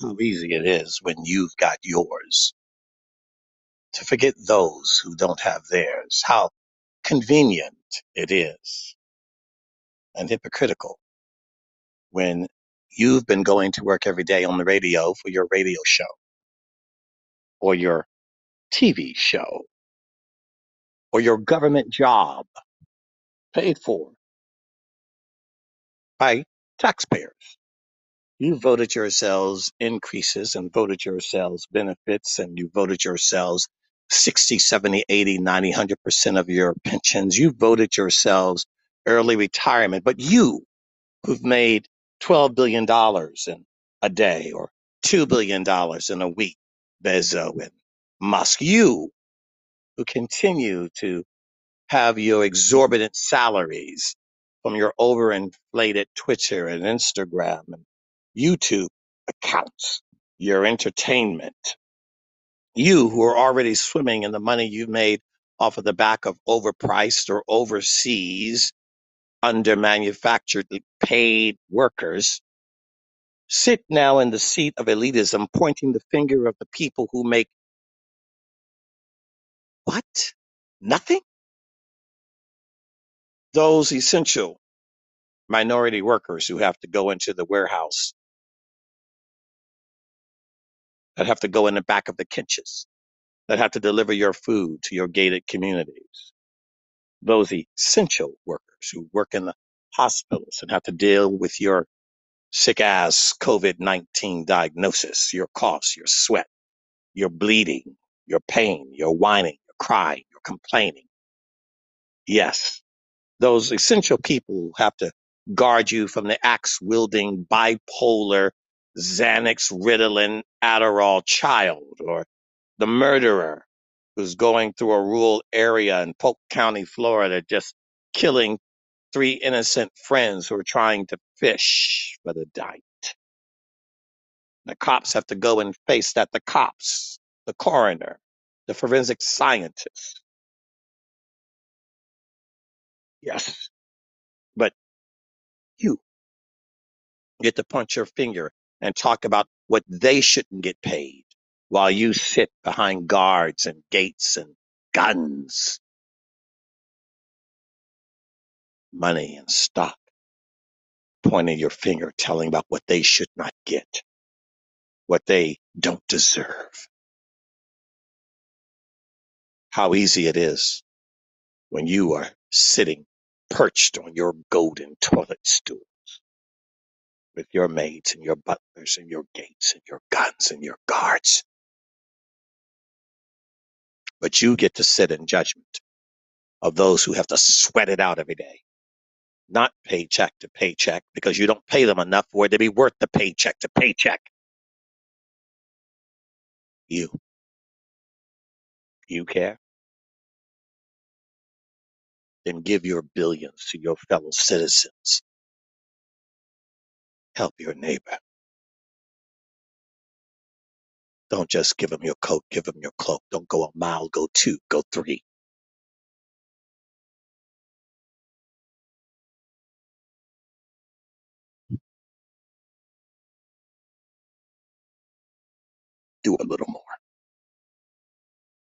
How easy it is when you've got yours to forget those who don't have theirs. How convenient it is and hypocritical when you've been going to work every day on the radio for your radio show or your TV show or your government job paid for by taxpayers. You voted yourselves increases and voted yourselves benefits and you voted yourselves 60, 70, 80, 90, 100% of your pensions. You voted yourselves early retirement, but you who've made $12 billion in a day or $2 billion in a week, Bezos and Musk, you who continue to have your exorbitant salaries from your overinflated Twitter and Instagram and YouTube accounts, your entertainment. You who are already swimming in the money you've made off of the back of overpriced or overseas, under manufactured paid workers, sit now in the seat of elitism, pointing the finger of the people who make what? Nothing? Those essential minority workers who have to go into the warehouse, that have to go in the back of the kitchens, that have to deliver your food to your gated communities. Those essential workers who work in the hospitals and have to deal with your sick ass COVID 19 diagnosis, your coughs, your sweat, your bleeding, your pain, your whining, your crying, your complaining. Yes, those essential people have to guard you from the axe wielding bipolar Xanax Ritalin Adderall child or the murderer who's going through a rural area in Polk County, Florida, just killing three innocent friends who are trying to fish for the dike. The cops have to go and face that. The cops, the coroner, the forensic scientist. Yes, but you. get to punch your finger and talk about what they shouldn't get paid while you sit behind guards and gates and guns, money and stock, pointing your finger, telling about what they should not get, what they don't deserve. How easy it is when you are sitting perched on your golden toilet stool with your maids and your butlers and your gates and your guns and your guards. But you get to sit in judgment of those who have to sweat it out every day not paycheck to paycheck because you don't pay them enough for it to be worth the paycheck to paycheck. You, you care? Then give your billions to your fellow citizens. Help your neighbor. Don't just give him your coat, give him your cloak. Don't go a mile, go two, go three. Do a little more.